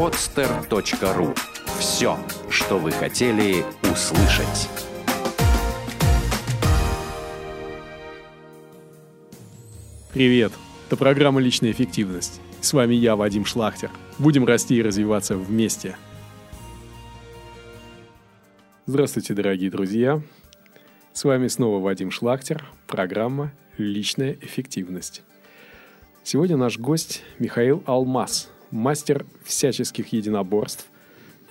podster.ru Все, что вы хотели услышать. Привет! Это программа «Личная эффективность». С вами я, Вадим Шлахтер. Будем расти и развиваться вместе. Здравствуйте, дорогие друзья. С вами снова Вадим Шлахтер, программа «Личная эффективность». Сегодня наш гость Михаил Алмаз, мастер всяческих единоборств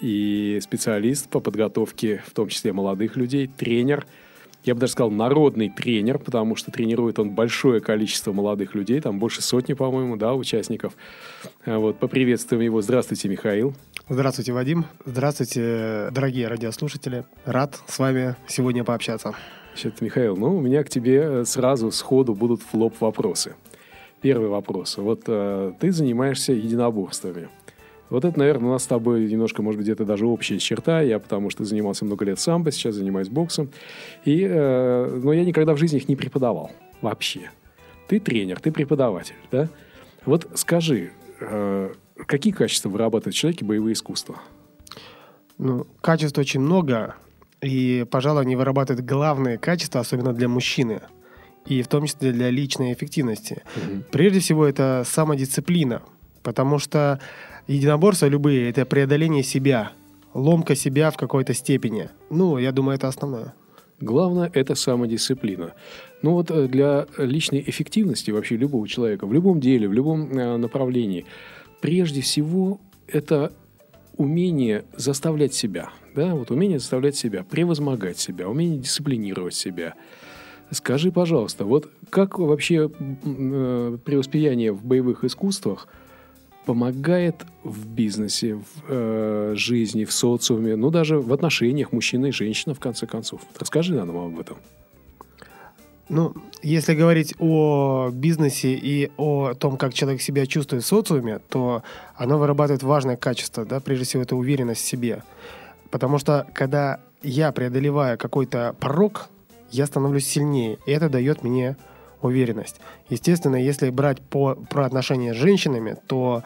и специалист по подготовке, в том числе молодых людей, тренер – я бы даже сказал, народный тренер, потому что тренирует он большое количество молодых людей, там больше сотни, по-моему, да, участников. А вот, поприветствуем его. Здравствуйте, Михаил. Здравствуйте, Вадим. Здравствуйте, дорогие радиослушатели. Рад с вами сегодня пообщаться. Значит, Михаил, ну, у меня к тебе сразу сходу будут флоп-вопросы. Первый вопрос. Вот э, ты занимаешься единоборствами. Вот это, наверное, у нас с тобой немножко, может быть, где-то даже общая черта. Я потому что занимался много лет самбо, сейчас занимаюсь боксом. И, э, но я никогда в жизни их не преподавал вообще. Ты тренер, ты преподаватель, да? Вот скажи, э, какие качества вырабатывают в человеке боевые искусства? Ну, качеств очень много, и, пожалуй, они вырабатывают главные качества, особенно для мужчины, и в том числе для личной эффективности. Угу. Прежде всего, это самодисциплина, потому что единоборства любые — это преодоление себя, ломка себя в какой-то степени. Ну, я думаю, это основное. Главное – это самодисциплина. Ну вот э, для личной эффективности вообще любого человека, в любом деле, в любом э, направлении, прежде всего это умение заставлять себя, да, вот умение заставлять себя, превозмогать себя, умение дисциплинировать себя. Скажи, пожалуйста, вот как вообще э, преуспеяние в боевых искусствах – помогает в бизнесе, в э, жизни, в социуме, ну даже в отношениях мужчина и женщина, в конце концов. Расскажи нам об этом. Ну, если говорить о бизнесе и о том, как человек себя чувствует в социуме, то оно вырабатывает важное качество, да, прежде всего, это уверенность в себе. Потому что, когда я преодолеваю какой-то порог, я становлюсь сильнее, и это дает мне уверенность. Естественно, если брать по, про отношения с женщинами, то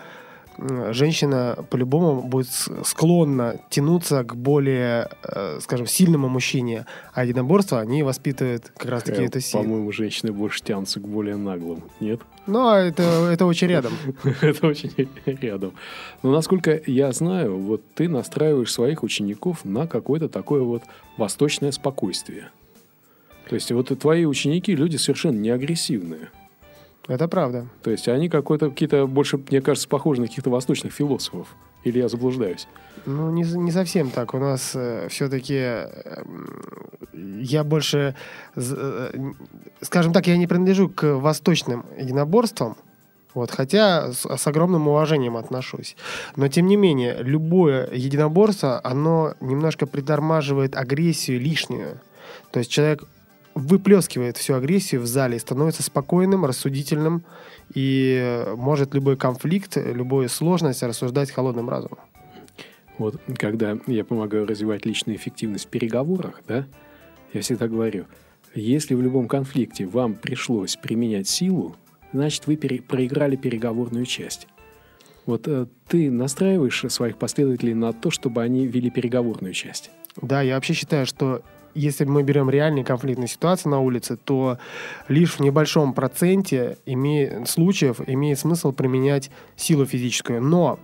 женщина по-любому будет склонна тянуться к более, э, скажем, сильному мужчине, а единоборство, они воспитывают как раз-таки это силу. По-моему, женщины больше тянутся к более наглым, нет? Ну, а это, это очень рядом. Это очень рядом. Но насколько я знаю, вот ты настраиваешь своих учеников на какое-то такое вот восточное спокойствие. То есть вот твои ученики люди совершенно не агрессивные. Это правда. То есть они какой-то какие-то больше, мне кажется, похожи на каких-то восточных философов. Или я заблуждаюсь? Ну, не, не совсем так. У нас э, все-таки э, я больше, э, скажем так, я не принадлежу к восточным единоборствам, вот, хотя с, с огромным уважением отношусь. Но, тем не менее, любое единоборство, оно немножко притормаживает агрессию лишнюю. То есть человек выплескивает всю агрессию в зале, становится спокойным, рассудительным и может любой конфликт, любую сложность рассуждать холодным разумом. Вот когда я помогаю развивать личную эффективность в переговорах, да, я всегда говорю, если в любом конфликте вам пришлось применять силу, значит, вы пере- проиграли переговорную часть. Вот э, ты настраиваешь своих последователей на то, чтобы они вели переговорную часть. Да, я вообще считаю, что если мы берем реальные конфликтные ситуации на улице, то лишь в небольшом проценте име... случаев имеет смысл применять силу физическую. Но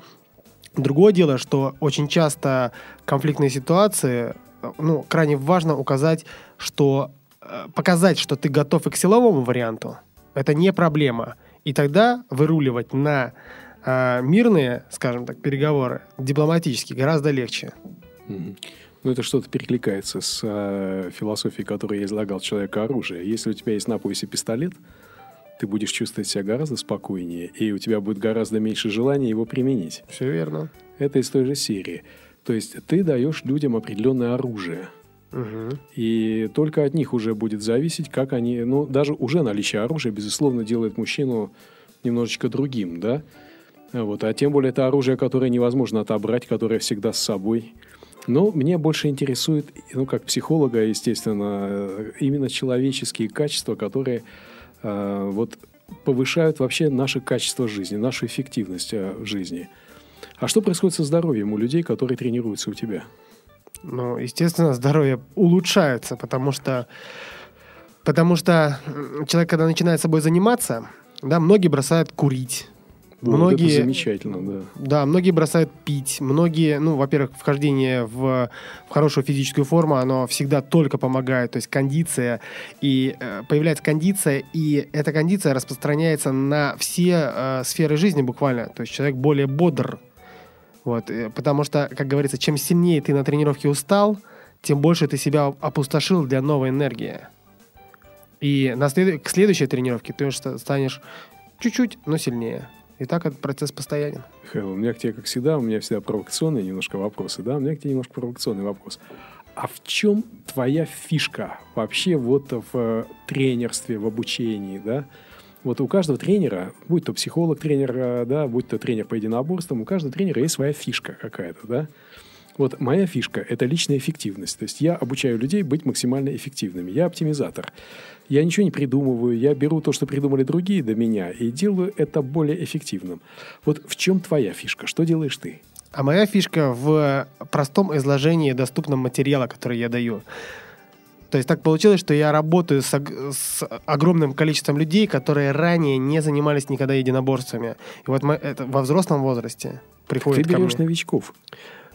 другое дело, что очень часто конфликтные ситуации, ну, крайне важно указать, что э, показать, что ты готов и к силовому варианту, это не проблема. И тогда выруливать на э, мирные, скажем так, переговоры дипломатически гораздо легче. Ну, это что-то перекликается с э, философией, которую я излагал человека оружия. Если у тебя есть на поясе пистолет, ты будешь чувствовать себя гораздо спокойнее, и у тебя будет гораздо меньше желания его применить. Все верно. Это из той же серии. То есть ты даешь людям определенное оружие. Угу. И только от них уже будет зависеть, как они... Ну, даже уже наличие оружия, безусловно, делает мужчину немножечко другим, да? Вот. А тем более это оружие, которое невозможно отобрать, которое всегда с собой – но мне больше интересует, ну, как психолога, естественно, именно человеческие качества, которые э, вот повышают вообще наше качество жизни, нашу эффективность э, в жизни. А что происходит со здоровьем у людей, которые тренируются у тебя? Ну, естественно, здоровье улучшается, потому что, потому что человек, когда начинает собой заниматься, да, многие бросают курить, вот многие, это замечательно, да. Да, многие бросают пить. Многие, ну, во-первых, вхождение в, в хорошую физическую форму, оно всегда только помогает. То есть кондиция, и э, появляется кондиция, и эта кондиция распространяется на все э, сферы жизни буквально. То есть человек более бодр. Вот, э, потому что, как говорится, чем сильнее ты на тренировке устал, тем больше ты себя опустошил для новой энергии. И на след... к следующей тренировке ты уже станешь чуть-чуть, но сильнее. И так этот процесс постоянен. Михаил, у меня к тебе, как всегда, у меня всегда провокационные немножко вопросы, да? У меня к тебе немножко провокационный вопрос. А в чем твоя фишка вообще вот в э, тренерстве, в обучении, да? Вот у каждого тренера, будь то психолог-тренер, э, да, будь то тренер по единоборствам, у каждого тренера есть своя фишка какая-то, да? Вот моя фишка – это личная эффективность. То есть я обучаю людей быть максимально эффективными. Я оптимизатор. Я ничего не придумываю. Я беру то, что придумали другие до меня, и делаю это более эффективным. Вот в чем твоя фишка? Что делаешь ты? А моя фишка в простом изложении доступного материала, который я даю. То есть так получилось, что я работаю с, с огромным количеством людей, которые ранее не занимались никогда единоборствами. И вот мы, это во взрослом возрасте Ты берешь ко мне. новичков.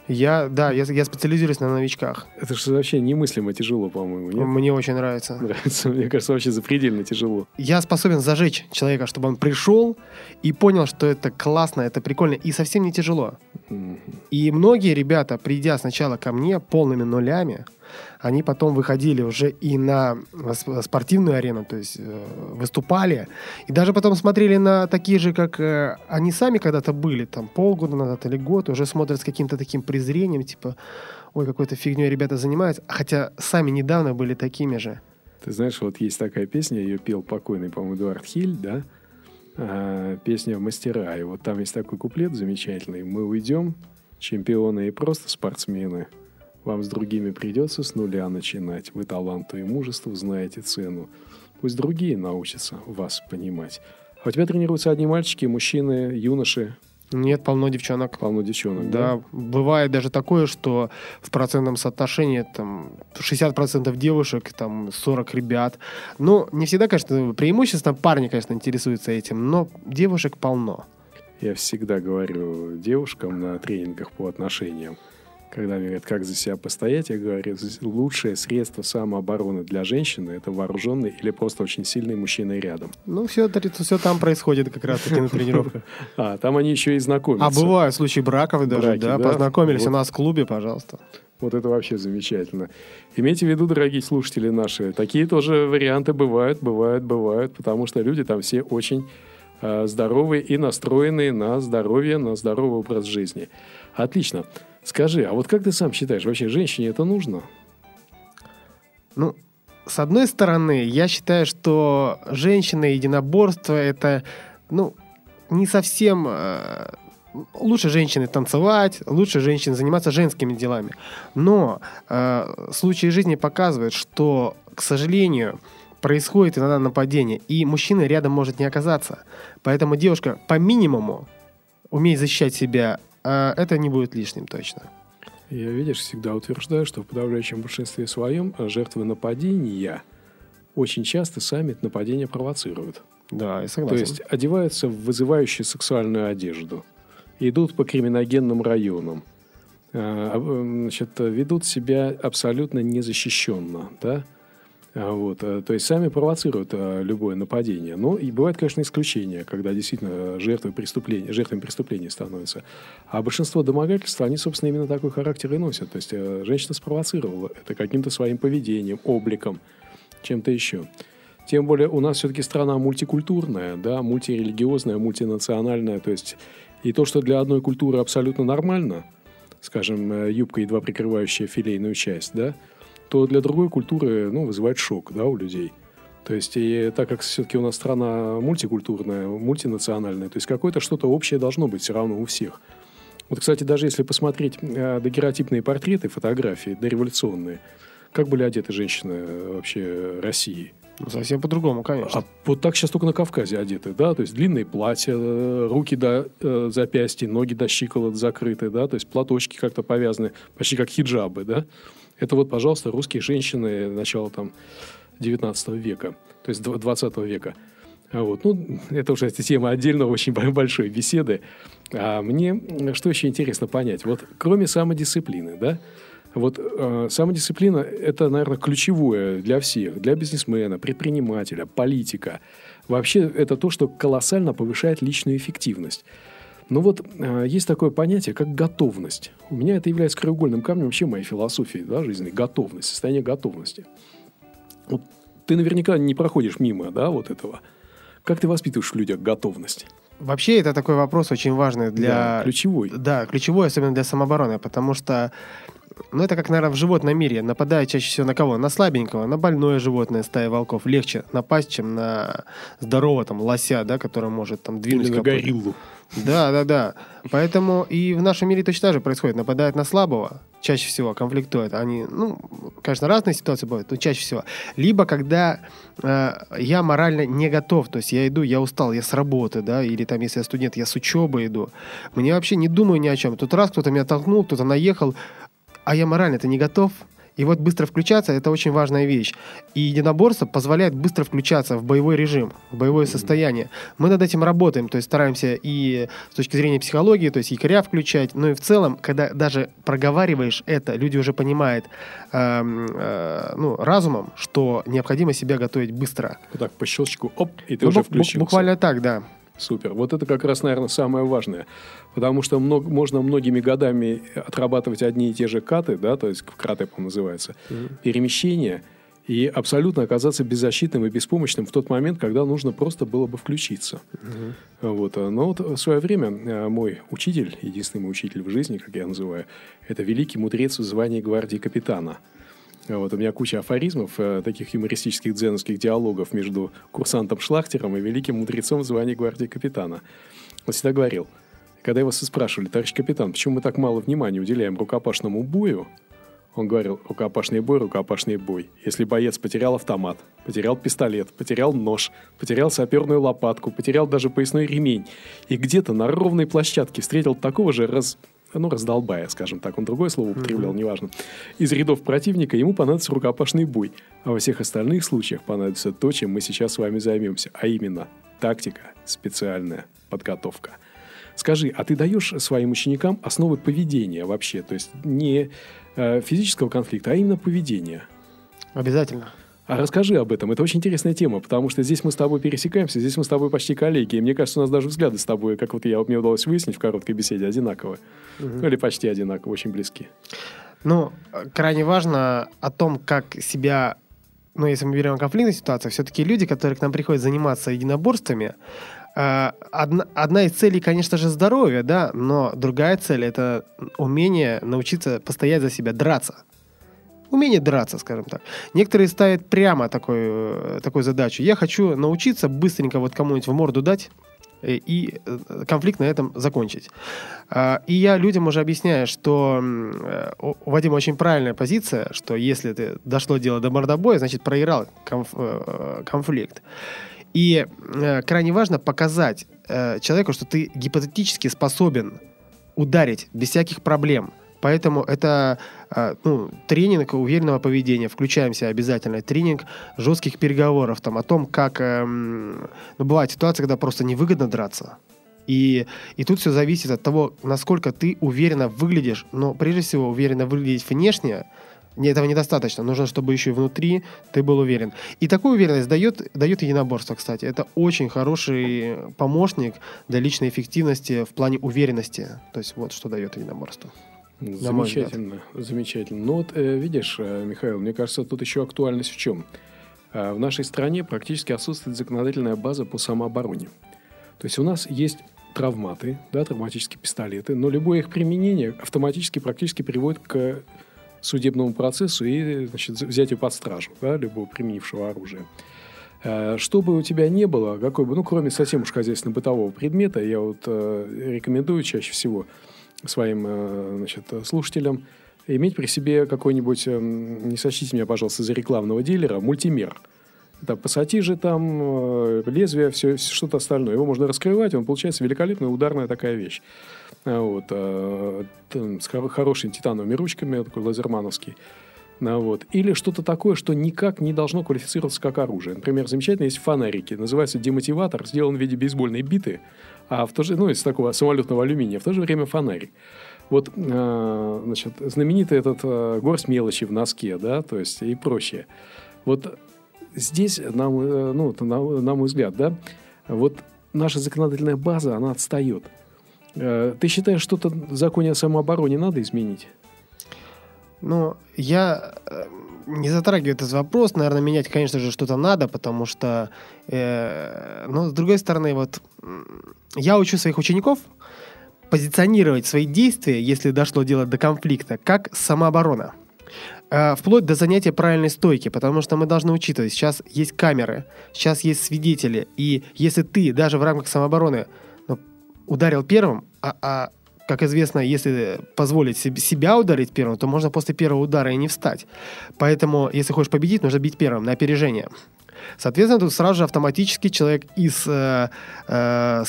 Я, да, я, я специализируюсь на новичках. Это же вообще немыслимо тяжело, по-моему, нет? Мне очень нравится. Нравится, мне кажется, вообще запредельно тяжело. Я способен зажечь человека, чтобы он пришел и понял, что это классно, это прикольно и совсем не тяжело. Мгм. И многие ребята, придя сначала ко мне полными нулями, они потом выходили уже и на с- спортивную арену, то есть э, выступали, и даже потом смотрели на такие же, как э, они сами когда-то были, там полгода назад или год, уже смотрят с каким-то таким презрением, типа, ой, какой-то фигней ребята занимаются, хотя сами недавно были такими же. Ты знаешь, вот есть такая песня, ее пел покойный, по-моему, Эдуард Хиль, да? А, песня «Мастера». И вот там есть такой куплет замечательный. «Мы уйдем, чемпионы и просто спортсмены. Вам с другими придется с нуля начинать. Вы таланту и мужеству знаете цену. Пусть другие научатся вас понимать». А у тебя тренируются одни мальчики, мужчины, юноши, Нет, полно девчонок. полно девчонок, Да, бывает даже такое, что в процентном соотношении там 60% девушек, там 40 ребят. Ну, не всегда, конечно, преимущественно парни, конечно, интересуются этим, но девушек полно. Я всегда говорю девушкам на тренингах по отношениям, когда мне говорят, как за себя постоять, я говорю, лучшее средство самообороны для женщины – это вооруженный или просто очень сильный мужчина рядом. Ну, все, все там происходит как раз-таки на тренировках. А, там они еще и знакомятся. А бывают случаи браков даже, Браки, да, да? познакомились Вот. у нас в клубе, пожалуйста. Вот это вообще замечательно. Имейте в виду, дорогие слушатели наши, такие тоже варианты бывают, бывают, бывают, потому что люди там все очень э, здоровые и настроенные на здоровье, на здоровый образ жизни. Отлично. Скажи, а вот как ты сам считаешь, вообще женщине это нужно? Ну, с одной стороны, я считаю, что женщина и единоборство это, ну, не совсем... э, лучше женщины танцевать, лучше женщины заниматься женскими делами. Но э, случаи жизни показывают, что, к сожалению, происходит иногда нападение, и мужчина рядом может не оказаться. Поэтому девушка по минимуму умеет защищать себя, это не будет лишним точно. Я, видишь, всегда утверждаю, что в подавляющем большинстве своем жертвы нападения очень часто сами это нападение провоцируют. Да, я То согласен. есть одеваются в вызывающую сексуальную одежду, идут по криминогенным районам, а, э, значит, ведут себя абсолютно незащищенно, да? А, Вот, э, то есть сами провоцируют э, любое нападение. Но и бывают, конечно, исключения, когда действительно жертвы преступления, жертвами преступлений становятся. А большинство домогательств, они, собственно, именно такой характер и носят. То есть э, женщина спровоцировала это каким-то своим поведением, обликом, чем-то еще. Тем более у нас все-таки страна мультикультурная, да, мультирелигиозная, мультинациональная. То есть и то, что для одной культуры абсолютно нормально, скажем, юбка, едва прикрывающая филейную часть, да, то для другой культуры ну, вызывает шок да, у людей. То есть, и так как все-таки у нас страна мультикультурная, мультинациональная, то есть какое-то что-то общее должно быть все равно у всех. Вот, кстати, даже если посмотреть э, дагеротипные портреты, фотографии дореволюционные, как были одеты женщины э, вообще России? Ну, совсем по-другому, конечно. А вот так сейчас только на Кавказе одеты, да, то есть длинные платья, э, руки до э, запястья, ноги до щиколот закрыты, да, то есть платочки как-то повязаны, почти как хиджабы, да. Это вот, пожалуйста, русские женщины начала там 19 века, то есть 20 века. А вот. Ну, это уже тема отдельно очень большой беседы. А мне что еще интересно понять? Вот кроме самодисциплины, да, вот э, самодисциплина – это, наверное, ключевое для всех, для бизнесмена, предпринимателя, политика. Вообще это то, что колоссально повышает личную эффективность. Но вот э, есть такое понятие, как готовность. У меня это является краеугольным камнем вообще моей философии да, жизни. Готовность, состояние готовности. Вот ты наверняка не проходишь мимо да, вот этого. Как ты воспитываешь в людях готовность? Вообще это такой вопрос очень важный для... Да, ключевой. Да, ключевой, особенно для самообороны, потому что ну, это как, наверное, в животном мире. Нападают чаще всего на кого? На слабенького, на больное животное, стая волков. Легче напасть, чем на здорового там лося, да, который может там двинуть Или на гориллу. Да, да, да. Поэтому и в нашем мире точно так же происходит. Нападают на слабого, чаще всего конфликтуют. Они, ну, конечно, разные ситуации бывают, но чаще всего. Либо когда э, я морально не готов, то есть я иду, я устал, я с работы, да, или там, если я студент, я с учебы иду. Мне вообще не думаю ни о чем. Тут раз кто-то меня толкнул, кто-то наехал, а я морально-то не готов. И вот быстро включаться – это очень важная вещь. И единоборство позволяет быстро включаться в боевой режим, в боевое состояние. Мы над этим работаем, то есть стараемся и с точки зрения психологии, то есть якоря включать, но и в целом, когда даже проговариваешь это, люди уже понимают э, э, ну, разумом, что необходимо себя готовить быстро. Вот так по щелчку, оп, и ты ну, уже включился. Буквально так, да. Супер. Вот это как раз, наверное, самое важное. Потому что много, можно многими годами отрабатывать одни и те же каты, да, то есть краты, по называется, mm-hmm. перемещения, и абсолютно оказаться беззащитным и беспомощным в тот момент, когда нужно просто было бы включиться. Mm-hmm. Вот. Но вот в свое время мой учитель, единственный мой учитель в жизни, как я называю, это великий мудрец в звании гвардии капитана – вот, у меня куча афоризмов, э, таких юмористических дзеновских диалогов между курсантом Шлахтером и великим мудрецом в звании гвардии капитана. Он всегда говорил, когда его спрашивали, товарищ капитан, почему мы так мало внимания уделяем рукопашному бою, он говорил, рукопашный бой, рукопашный бой. Если боец потерял автомат, потерял пистолет, потерял нож, потерял саперную лопатку, потерял даже поясной ремень, и где-то на ровной площадке встретил такого же раз ну, раздолбая, скажем так, он другое слово употреблял, mm-hmm. неважно, из рядов противника ему понадобится рукопашный бой, а во всех остальных случаях понадобится то, чем мы сейчас с вами займемся, а именно тактика, специальная подготовка. Скажи, а ты даешь своим ученикам основы поведения вообще, то есть не э, физического конфликта, а именно поведения? Обязательно. А расскажи об этом. Это очень интересная тема, потому что здесь мы с тобой пересекаемся, здесь мы с тобой почти коллеги. И мне кажется, у нас даже взгляды с тобой, как вот я, мне удалось выяснить в короткой беседе, одинаковые. Угу. Или почти одинаковые, очень близки. Ну, крайне важно о том, как себя ну, если мы берем конфликтную ситуацию, все-таки люди, которые к нам приходят заниматься единоборствами, э, одна, одна из целей, конечно же, здоровье, да, но другая цель – это умение научиться постоять за себя, драться умение драться, скажем так. Некоторые ставят прямо такую, такую задачу. Я хочу научиться быстренько вот кому-нибудь в морду дать, э, и э, конфликт на этом закончить. А, и я людям уже объясняю, что э, у Вадима очень правильная позиция, что если ты дошло дело до мордобоя, значит проиграл конф конфликт. И крайне важно показать человеку, что ты гипотетически способен ударить без всяких проблем – Поэтому это а, ну, тренинг уверенного поведения. Включаемся обязательно. Тренинг жестких переговоров там, о том, как... Эм, ну, бывает ситуация, когда просто невыгодно драться. И, и тут все зависит от того, насколько ты уверенно выглядишь. Но прежде всего уверенно выглядеть внешне этого недостаточно. Нужно, чтобы еще и внутри ты был уверен. И такую уверенность дает, дает единоборство, кстати. Это очень хороший помощник для личной эффективности в плане уверенности. То есть вот что дает единоборство. Замечательно, замечательно. Ну вот, э, видишь, э, Михаил, мне кажется, тут еще актуальность в чем? Э, в нашей стране практически отсутствует законодательная база по самообороне. То есть у нас есть травматы, да, травматические пистолеты, но любое их применение автоматически практически приводит к судебному процессу и значит, взятию под стражу да, любого применившего оружия. Что бы у тебя не было, какой бы, ну, кроме совсем уж хозяйственно-бытового предмета, я вот э, рекомендую чаще всего – своим э, значит, слушателям иметь при себе какой-нибудь, эм, не сочтите меня, пожалуйста, за рекламного дилера, мультимер. Там пассатижи, там э, лезвие, все, что-то остальное. Его можно раскрывать, он получается великолепная ударная такая вещь. Вот, э, с хоро- хорошими титановыми ручками, такой лазермановский. Ну, вот. Или что-то такое, что никак не должно квалифицироваться как оружие. Например, замечательно есть фонарики. Называется демотиватор, сделан в виде бейсбольной биты, а в то же, ну, из такого самолетного алюминия, в то же время фонарик. Вот, э, значит, знаменитый этот э, горсть мелочи в носке, да, то есть и прочее. Вот здесь, нам, э, ну, на, на мой взгляд, да, вот наша законодательная база, она отстает. Э, Ты считаешь, что-то в законе о самообороне надо изменить? Ну, я э, не затрагиваю этот вопрос. Наверное, менять, конечно же, что-то надо, потому что... э, но, с другой стороны, вот я учу своих учеников позиционировать свои действия, если дошло дело до конфликта, как самооборона. Э, Вплоть до занятия правильной стойки, потому что мы должны учитывать, сейчас есть камеры, сейчас есть свидетели, и если ты даже в рамках самообороны ну, ударил первым, а, а, как известно, если позволить себя ударить первым, то можно после первого удара и не встать. Поэтому, если хочешь победить, нужно бить первым на опережение. Соответственно, тут сразу же автоматически человек из э, э,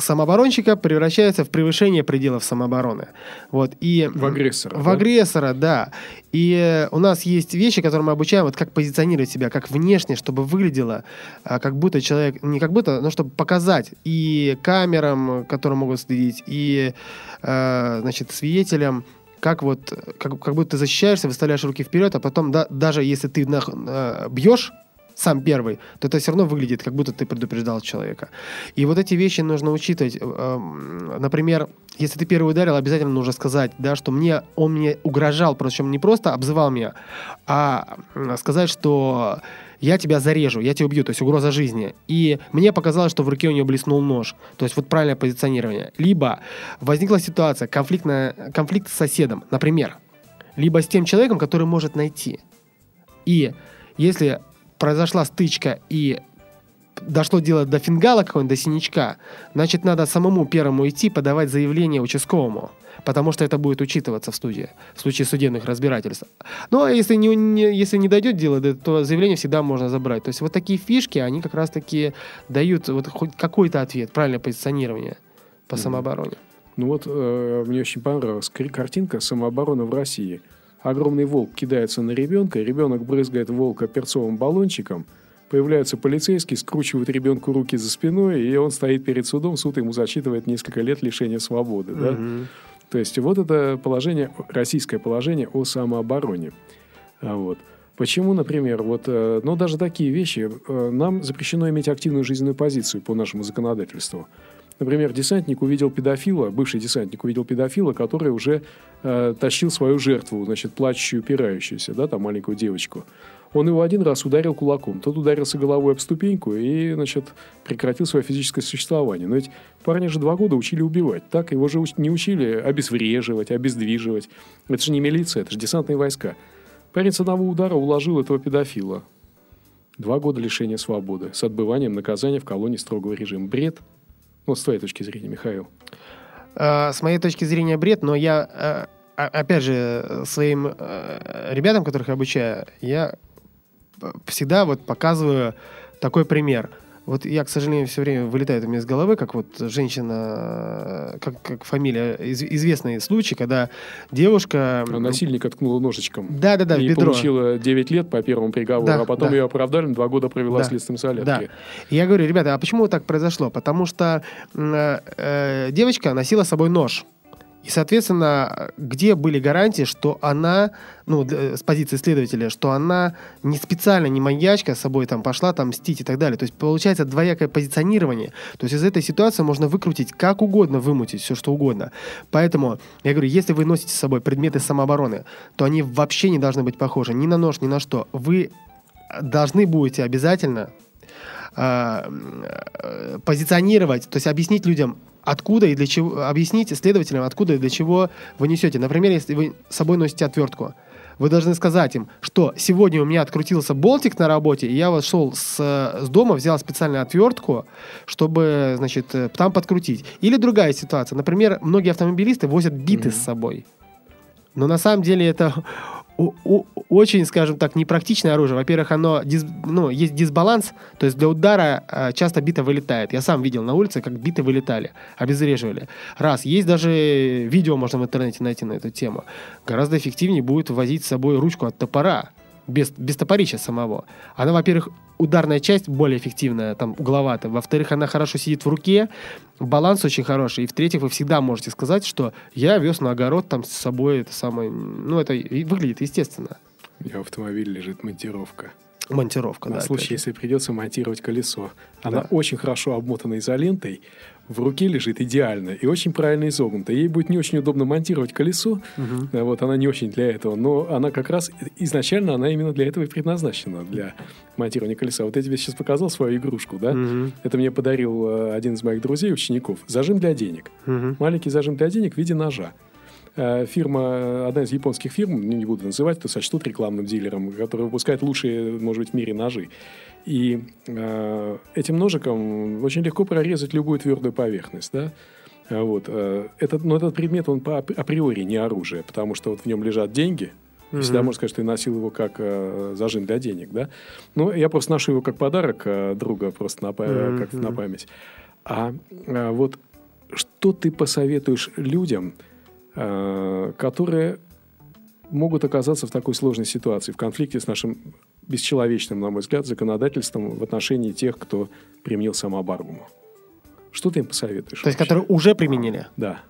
самооборонщика превращается в превышение пределов самообороны. Вот, и, В агрессора, В да? агрессора, да. И э, у нас есть вещи, которые мы обучаем, вот как позиционировать себя, как внешне, чтобы выглядело, а, как будто человек, не как будто, но чтобы показать и камерам, которые могут следить, и, э, значит, свидетелям, как вот, как, как будто ты защищаешься, выставляешь руки вперед, а потом, да, даже если ты нах- э, бьешь, сам первый, то это все равно выглядит, как будто ты предупреждал человека. И вот эти вещи нужно учитывать. Э, эм, Например, если ты первый ударил, обязательно нужно сказать, да, что мне он мне угрожал, причем не просто обзывал меня, а сказать, что я тебя зарежу, я тебя убью, то есть угроза жизни. И мне показалось, что в руке у нее блеснул нож. То есть вот правильное позиционирование. Либо возникла ситуация, конфликтная, конфликт с соседом, например. Либо с тем человеком, который может найти. И если произошла стычка и дошло дело до фингала какого-нибудь, до синячка, значит, надо самому первому идти подавать заявление участковому. Потому что это будет учитываться в студии, в случае судебных разбирательств. Ну, а если не, не- если не дойдет дело, то заявление всегда можно забрать. То есть вот такие фишки, они как раз-таки дают вот хоть какой-то ответ, правильное позиционирование по самообороне. Ну вот э, мне очень понравилась картинка «Самооборона в России». Огромный волк кидается на ребенка, ребенок брызгает волка перцовым баллончиком, появляются полицейские, скручивают ребенку руки за спиной, и он стоит перед судом, суд ему зачитывает несколько лет лишения свободы. Да? Мгм. То есть вот это положение, российское положение о самообороне. А Вот. Почему, например, вот, э, ну, даже такие вещи, э, нам запрещено иметь активную жизненную позицию по нашему законодательству. Например, десантник увидел педофила, бывший десантник увидел педофила, который уже э, тащил свою жертву, значит, плачущую, упирающуюся, да, там маленькую девочку. Он его один раз ударил кулаком, тот ударился головой об ступеньку и, значит, прекратил свое физическое существование. Но ведь парня же два года учили убивать, так? Его же не учили обезвреживать, обездвиживать. Это же не милиция, это же десантные войска. Парень с одного удара уложил этого педофила. Два года лишения свободы с отбыванием наказания в колонии строгого режима. Бред? Ну, с твоей точки зрения, Михаил. Э, С моей точки зрения бред, но я, э, опять же, своим э, ребятам, которых я обучаю, я всегда вот показываю такой пример. Вот я, к сожалению, все время вылетает у меня из головы, как вот женщина, как, как фамилия, из- известный случай, когда девушка... А насильника ткнула ножичком. Да-да-да, в и бедро. получила 9 лет по первому приговору, Да, а потом да. ее оправдали, два года провела Да, в следственном. Да. Я говорю, ребята, а почему так произошло? Потому что э, э, девочка носила с собой нож. И, соответственно, где были гарантии, что она, ну, д- с позиции следователя, что она не специально, не маньячка с собой там пошла там мстить и так далее. То есть получается двоякое позиционирование. То есть из этой ситуации можно выкрутить как угодно, вымутить все что угодно. Поэтому я говорю, если вы носите с собой предметы самообороны, то они вообще не должны быть похожи ни на нож, ни на что. Вы должны будете обязательно а, э, позиционировать, то есть объяснить людям, откуда и для чего, объяснить следователям, откуда и для чего вы несете. Например, если вы с собой носите отвертку, вы должны сказать им, что сегодня у меня открутился болтик на работе, и я вот шел с, с дома, взял специальную отвертку, чтобы, значит, э, там подкрутить. Или другая ситуация. Например, многие автомобилисты возят биты Мгм. с собой. Но на самом деле это очень, скажем так, непрактичное оружие. Во-первых, оно дис- ну, есть дисбаланс, то есть для удара э, часто бита вылетает. Я сам видел на улице, как биты вылетали, обезвреживали. Раз. Есть даже видео, можно в интернете найти на эту тему. Гораздо эффективнее будет возить с собой ручку от топора, без, без топорища самого. Она, во-первых, ударная часть более эффективная, там, угловатая. Во-вторых, она хорошо сидит в руке, баланс очень хороший. И в-третьих, вы всегда можете сказать, что я вез на огород там с собой это самое... Ну, это выглядит естественно. У меня в автомобиле лежит монтировка. Монтировка, На да. случай, опять же. если придется монтировать колесо. Она Да. очень хорошо обмотана изолентой, в руке лежит идеально и очень правильно изогнута. Ей будет не очень удобно монтировать колесо. Да, вот она не очень для этого, но она как раз изначально она именно для этого и предназначена для монтирования колеса. Вот я тебе сейчас показал свою игрушку, да? Мгм. Это мне подарил э, один из моих друзей, учеников. Зажим для денег. Мгм. Маленький зажим для денег в виде ножа. Э, Фирма, одна из японских фирм, ну, не буду называть, то сочтут рекламным дилером, которая выпускает лучшие, может быть, в мире ножи. И э, этим ножиком очень легко прорезать любую твердую поверхность, да? А Вот. э, Этот, но этот предмет, он по ап- априори не оружие, потому что вот в нем лежат деньги. И Всегда можно сказать, что я носил его как э, зажим для денег, да? Но я просто ношу его как подарок э, друга, просто на, па- Мгм, как на память. А, а вот что ты посоветуешь людям, э, которые могут оказаться в такой сложной ситуации, в конфликте с нашим бесчеловечным, на мой взгляд, законодательством в отношении тех, кто применил самооборону? Что ты им посоветуешь? То есть, вообще? которые уже применили. Да.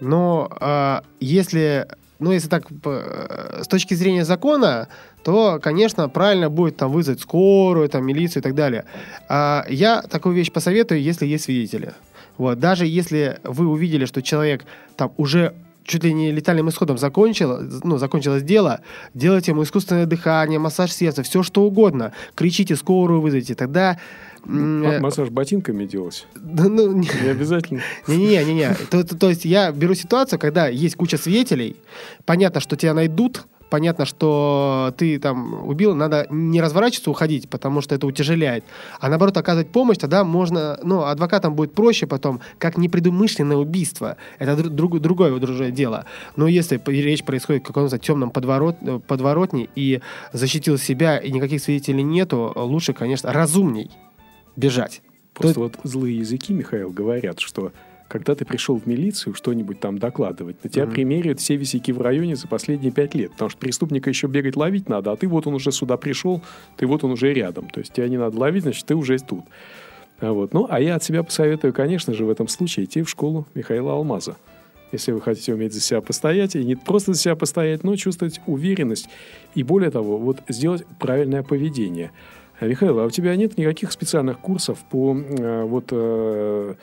Но а, если, ну, если так, п- с точки зрения закона, то, конечно, правильно будет там вызвать скорую, там, милицию и так далее. А я такую вещь посоветую, если есть свидетели. Вот, даже если вы увидели, что человек там уже чуть ли не летальным исходом закончил, ну, закончилось дело, делайте ему искусственное дыхание, массаж сердца, все что угодно. Кричите, скорую вызовите. Тогда... э, Массаж ботинками делать? да, ну, не- Не обязательно. не-не-не, не-не. То, то- то есть я беру ситуацию, когда есть куча свидетелей, понятно, что тебя найдут, понятно, что ты там убил, надо не разворачиваться, уходить, потому что это утяжеляет, а наоборот оказывать помощь, тогда можно, ну, адвокатам будет проще потом, как непредумышленное убийство. Это дру- друг- другое уже дело. Но если речь происходит в каком-то темном подворот, э, подворотне и защитил себя, и никаких свидетелей нету, лучше, конечно, разумней бежать. Просто вот злые языки, Михаил, говорят, что когда ты пришел в милицию что-нибудь там докладывать, на тебя Мгм. примеряют все висяки в районе за последние пять лет. Потому что преступника еще бегать ловить надо, а ты вот он уже сюда пришел, ты вот он уже рядом. То есть тебя не надо ловить, значит, ты уже тут. Вот. Ну, а я от себя посоветую, конечно же, в этом случае идти в школу Михаила Алмаза. Если вы хотите уметь за себя постоять, и не просто за себя постоять, но чувствовать уверенность. И более того, вот сделать правильное поведение. Михаил, а у тебя нет никаких специальных курсов по э, вот э,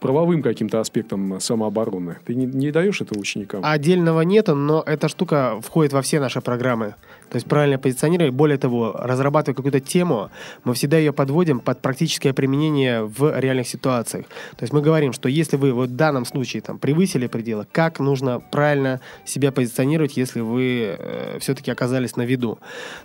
правовым каким-то аспектам самообороны? Ты не, не даешь это ученикам? Отдельного нету, но эта штука входит во все наши программы. То есть правильно позиционировать. Более того, разрабатывая какую-то тему, мы всегда ее подводим под практическое применение в реальных ситуациях. То есть мы говорим, что если вы вот в данном случае там превысили пределы, как нужно правильно себя позиционировать, если вы э, все-таки оказались на виду.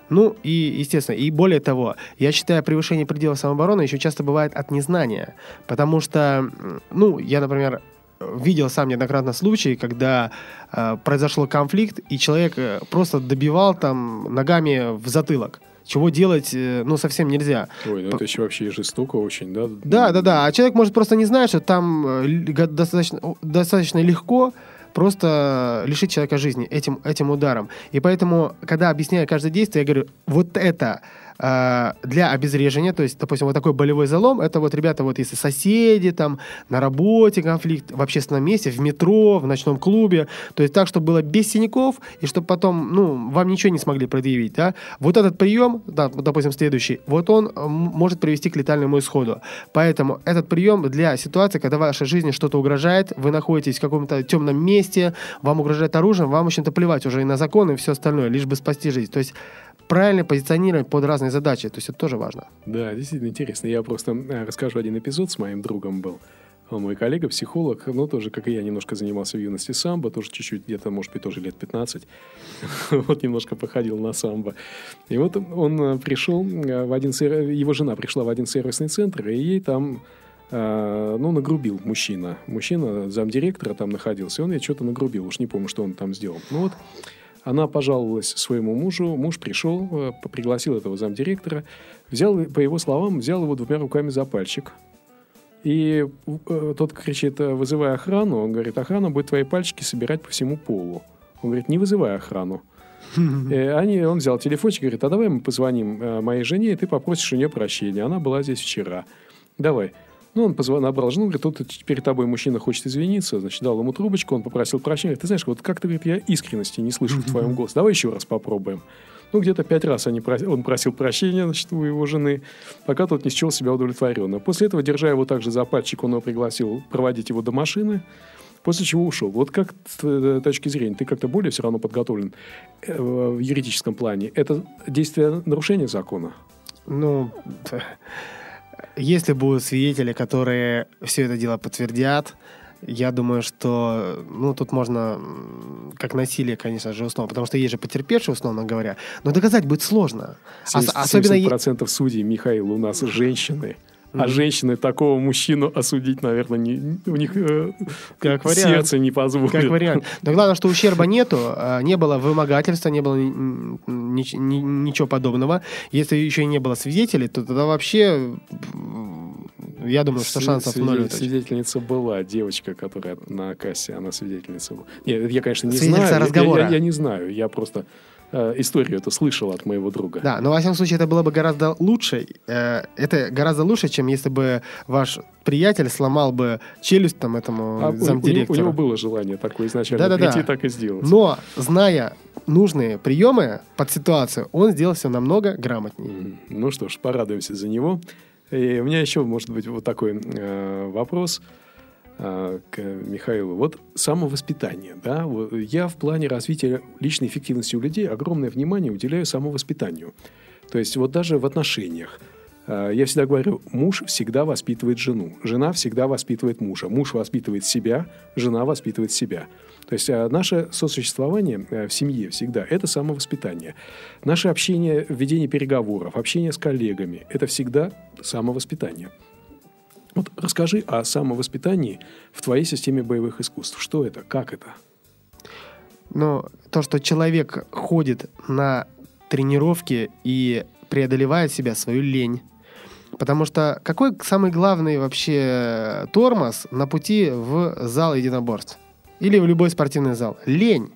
Ну и, естественно, и более того, я считаю, превышение предела самообороны еще часто бывает от незнания. Потому что, ну, я, например, видел сам неоднократно случаи, когда э, произошел конфликт, и человек э, просто добивал там ногами в затылок. Чего делать, э, ну, совсем нельзя. Ой, ну это еще вообще жестоко очень, да? Да, да, да. А человек может просто не знать, что там э, достаточно, достаточно легко просто лишить человека жизни этим, этим ударом. И поэтому, когда объясняю каждое действие, я говорю, вот это э, для обезвреживания, то есть, допустим, вот такой болевой залом, это вот, ребята, вот если соседи, там, на работе конфликт, в общественном месте, в метро, в ночном клубе, то есть так, чтобы было без синяков, и чтобы потом, ну, вам ничего не смогли предъявить, да. Вот этот прием, да, допустим, следующий, вот он э, может привести к летальному исходу. Поэтому этот прием для ситуации, когда в вашей жизни что-то угрожает, вы находитесь в каком-то темном месте, вам угрожает оружием, вам, в общем-то, плевать уже и на законы, и все остальное, лишь бы спасти жизнь. То есть правильно позиционировать под разные задачи, то есть это тоже важно. Да, действительно интересно. Я просто э, расскажу один эпизод с моим другом был. Он мой коллега, психолог, но тоже, как и я, немножко занимался в юности самбо, тоже чуть-чуть, где-то, может быть, тоже лет 15. вот немножко походил на самбо. И вот он э, пришел э, в один... Его жена пришла в один сервисный центр, и ей там э, ну, нагрубил мужчина. Мужчина, замдиректора там находился, он ей что-то нагрубил. Уж не помню, что он там сделал. Ну вот, Она пожаловалась своему мужу, муж пришел, э, пригласил этого замдиректора, взял, по его словам, взял его двумя руками за пальчик. И э, тот кричит, э, вызывай охрану. Он говорит, охрана будет твои пальчики собирать по всему полу. Он говорит, не вызывай охрану. Э, они, он взял телефончик и говорит, а давай мы позвоним моей жене, и ты попросишь у нее прощения. Она была здесь вчера. Давай. Ну, он позвонил, набрал жену, говорит, тут перед тобой мужчина хочет извиниться, значит, дал ему трубочку, он попросил прощения. Ты знаешь, вот как-то, говорит, я искренности не слышу в твоем голосе. Давай еще раз попробуем. Ну, где-то пять раз они, он просил прощения, значит, у его жены, пока тот не счел себя удовлетворенно. После этого, держа его также за пальчик, он его пригласил проводить его до машины, после чего ушел. Вот как с твоей точки зрения, ты как-то более все равно подготовлен э, в юридическом плане. Это действие нарушения закона? Ну, если будут свидетели, которые все это дело подтвердят, я думаю, что ну, тут можно как насилие, конечно же, условно, потому что есть же потерпевшие, условно говоря, но доказать будет сложно. 70, Особенно... 70% судей, Михаил, у нас женщины. А женщины такого мужчину осудить, наверное, не, у них э, как вариант. сердце не позволит. Как вариант. Но главное, что ущерба нету, а, не было вымогательства, не было ни, ни, ничего подобного. Если еще и не было свидетелей, то тогда вообще я думаю, что шансов Свидетель, ноль. Свидетельница была девочка, которая на кассе, она свидетельница была. Нет, я, конечно, не знаю. разговора. Я, я, я не знаю. Я просто э, историю эту слышал от моего друга. Да, но во всяком случае это было бы гораздо лучше. Э, это гораздо лучше, чем если бы ваш приятель сломал бы челюсть там этому а замдиректору. У, у, него было желание такое изначально да, да, прийти да. так и сделать. Но, зная нужные приемы под ситуацию, он сделал все намного грамотнее. Ну что ж, порадуемся за него. И у меня еще, может быть, вот такой э, вопрос э, к Михаилу. Вот самовоспитание, да, вот я в плане развития личной эффективности у людей огромное внимание уделяю самовоспитанию. То есть вот даже в отношениях. Э, я всегда говорю, муж всегда воспитывает жену, жена всегда воспитывает мужа, муж воспитывает себя, жена воспитывает себя. То есть а, наше сосуществование э, в семье всегда – это самовоспитание. Наше общение, ведение переговоров, общение с коллегами – это всегда самовоспитание. Вот расскажи о самовоспитании в твоей системе боевых искусств. Что это? Как это? Ну, то, что человек ходит на тренировки и преодолевает себя, свою лень. Потому что какой самый главный вообще тормоз на пути в зал единоборств? Или в любой спортивный зал. Лень.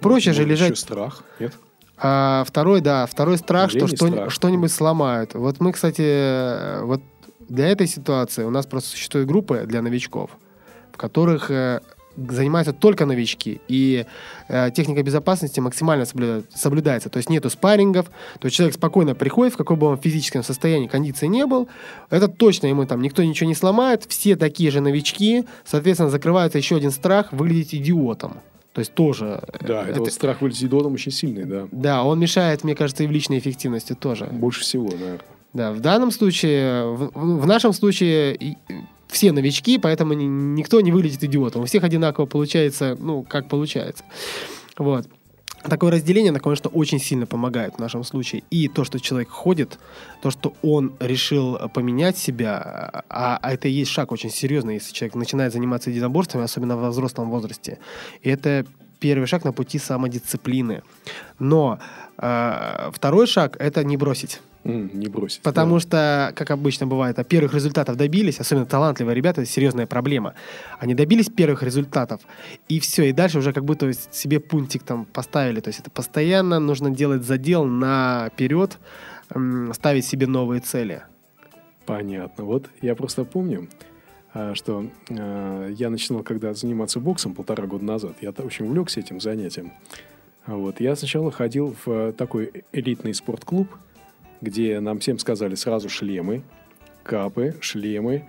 Проще ну, же лежать... Еще страх, нет? А, второй, да, второй страх, Лень что что, что-нибудь сломают. Вот мы, кстати, вот для этой ситуации у нас просто существуют группы для новичков, в которых э, занимаются только новички, и э, техника безопасности максимально соблюдает, соблюдается. То есть нету спаррингов, то есть человек спокойно приходит, в каком бы он физическом состоянии, кондиции не был, это точно ему там никто ничего не сломает, все такие же новички, соответственно, закрывается еще один страх выглядеть идиотом. То есть тоже... Э, да, это, это страх выглядеть идиотом очень сильный, да. Да, он мешает, мне кажется, и в личной эффективности тоже. Больше всего, наверное. Да, в данном случае, в, в нашем случае все новички, поэтому никто не выглядит идиотом. У всех одинаково получается, ну, как получается. Вот. Такое разделение, оно, конечно, очень сильно помогает в нашем случае. И то, что человек ходит, то, что он решил поменять себя, а, а это и есть шаг очень серьезный, если человек начинает заниматься единоборствами, особенно в взрослом возрасте. И это первый шаг на пути самодисциплины. Но э, второй шаг – это не бросить. Mm, не бросить. Потому да. что, как обычно бывает, а первых результатов добились, особенно талантливые ребята, это серьезная проблема. Они добились первых результатов, и все, и дальше уже как будто себе пунктик там поставили. То есть это постоянно нужно делать задел наперед, ставить себе новые цели. Понятно. Вот я просто помню, а, что э, я начинал когда заниматься боксом полтора года назад. Я очень увлекся этим занятием. Вот. Я сначала ходил в такой элитный спортклуб – где нам всем сказали сразу шлемы, капы, шлемы,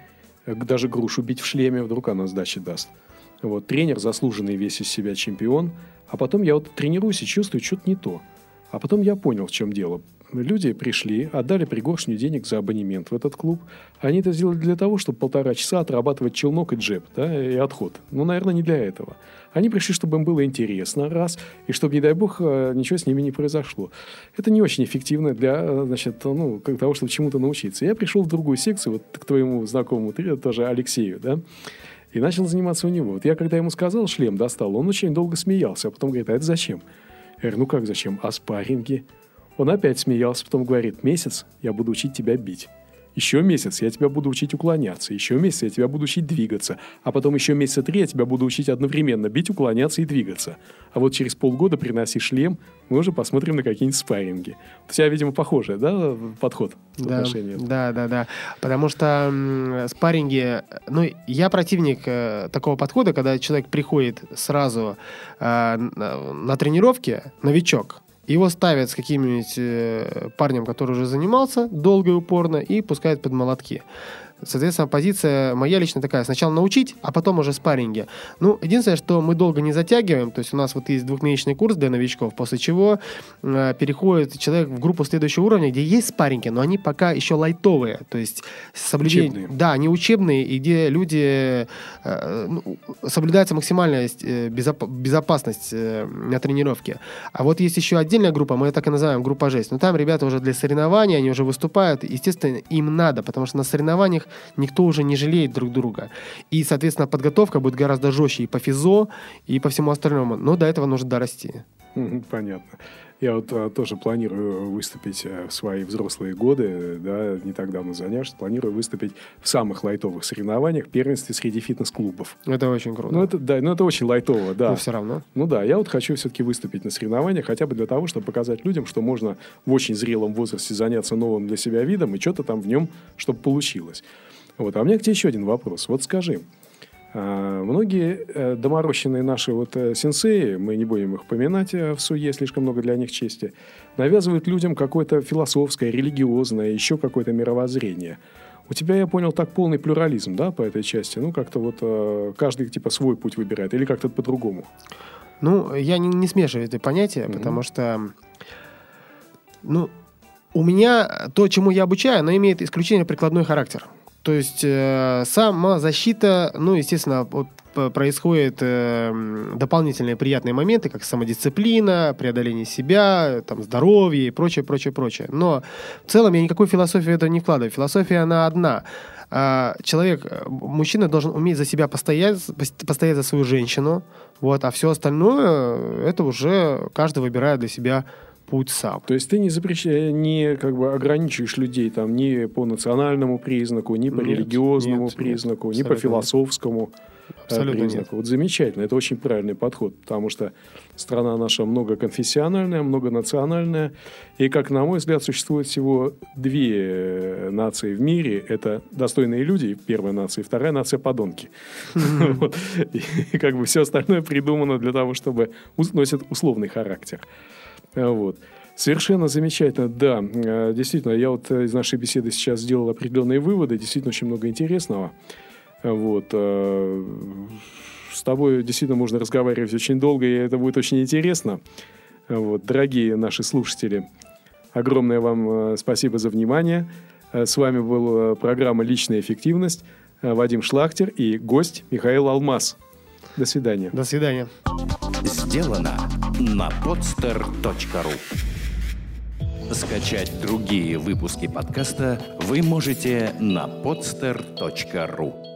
э, даже грушу бить в шлеме, вдруг она сдачи даст. Вот, тренер заслуженный весь из себя чемпион, а потом я вот тренируюсь и чувствую, что-то не то. А потом я понял, в чем дело. Люди пришли, отдали пригоршню денег за абонемент в этот клуб. Они это сделали для того, чтобы полтора часа отрабатывать челнок и джеб, да, и отход. Ну, наверное, не для этого. Они пришли, чтобы им было интересно, раз, и чтобы, не дай бог, э, ничего с ними не произошло. Это не очень эффективно для, э, значит, ну, того, чтобы чему-то научиться. Я пришел в другую секцию, вот к твоему знакомому, тоже Алексею, да, и начал заниматься у него. Вот я, когда ему сказал, шлем достал, он очень долго смеялся, а потом говорит, а это зачем? Я говорю, ну как зачем? А спарринги? Он опять смеялся, потом говорит, месяц я буду учить тебя бить. Еще месяц я тебя буду учить уклоняться. Еще месяц я тебя буду учить двигаться. А потом еще месяца три я тебя буду учить одновременно бить, уклоняться и двигаться. А вот через полгода приноси шлем, мы уже посмотрим на какие-нибудь спарринги. У тебя, видимо, похожий, да, подход в да, отношении? Да, да, да. Потому что м, спарринги... Ну, я противник э, такого подхода, когда человек приходит сразу э, на, на тренировке, новичок, его ставят с каким-нибудь э, парнем, который уже занимался долго и упорно, и пускают под молотки. Соответственно, позиция моя лично такая. Сначала научить, а потом уже спарринги. Ну, единственное, что мы долго не затягиваем. То есть у нас вот есть двухмесячный курс для новичков, после чего э, переходит человек в группу следующего уровня, где есть спарринги, но они пока еще лайтовые. То есть соблюдение... Учебные. Да, они учебные, и где люди... Э, ну, соблюдается максимальная э, безоп... безопасность э, на тренировке. А вот есть еще отдельная группа, мы ее так и называем группа жесть. Но там ребята уже для соревнований, они уже выступают. Естественно, им надо, потому что на соревнованиях никто уже не жалеет друг друга. И, соответственно, подготовка будет гораздо жестче и по физо, и по всему остальному. Но до этого нужно дорасти. Понятно. Я вот а, тоже планирую выступить э, в свои взрослые годы, да, не так давно занявшись, планирую выступить в самых лайтовых соревнованиях, первенстве среди фитнес-клубов. Это очень круто. Ну, это, да, ну, это очень лайтово, да. Но все равно. Ну да, я вот хочу все-таки выступить на соревнованиях, хотя бы для того, чтобы показать людям, что можно в очень зрелом возрасте заняться новым для себя видом и что-то там в нем, чтобы получилось. Вот. А у меня к тебе еще один вопрос. Вот скажи, многие э, доморощенные наши вот э, сенсеи, мы не будем их поминать э, в суе, слишком много для них чести, навязывают людям какое-то философское, религиозное, еще какое-то мировоззрение. У тебя, я понял, так полный плюрализм, да, по этой части? Ну, как-то вот каждый, типа, свой путь выбирает или как-то по-другому? Ну, я не, не смешиваю эти понятия, mm-hmm. потому что, ну, у меня то, чему я обучаю, оно имеет исключительно прикладной характер. То есть э, самозащита, ну, естественно, вот, происходят э, дополнительные приятные моменты, как самодисциплина, преодоление себя, там, здоровье и прочее, прочее, прочее. Но в целом я никакой философии это не вкладываю. Философия, она одна. А человек, мужчина должен уметь за себя постоять, постоять за свою женщину, вот, а все остальное, это уже каждый выбирает для себя путь сам. То есть ты не запрещаешь, не как бы ограничиваешь людей там ни по национальному признаку, ни по нет, религиозному нет, признаку, нет, ни по философскому э, абсолютно признаку. Нет. Вот замечательно, это очень правильный подход, потому что страна наша многоконфессиональная, многонациональная, и, как на мой взгляд, существует всего две э, нации в мире. Это достойные люди, первая нация, и вторая нация подонки. И как бы все остальное придумано для того, чтобы носит условный характер. Э, вот. Совершенно замечательно, да. Э, действительно, я вот из нашей беседы сейчас сделал определенные выводы. Действительно, очень много интересного. Вот. Э, с тобой действительно можно разговаривать очень долго, и это будет очень интересно. Вот. Дорогие наши слушатели, огромное вам спасибо за внимание. С вами была программа «Личная эффективность». Вадим Шлахтер и гость Михаил Алмаз. До свидания. До свидания. Сделано на podster.ru Скачать другие выпуски подкаста вы можете на podster.ru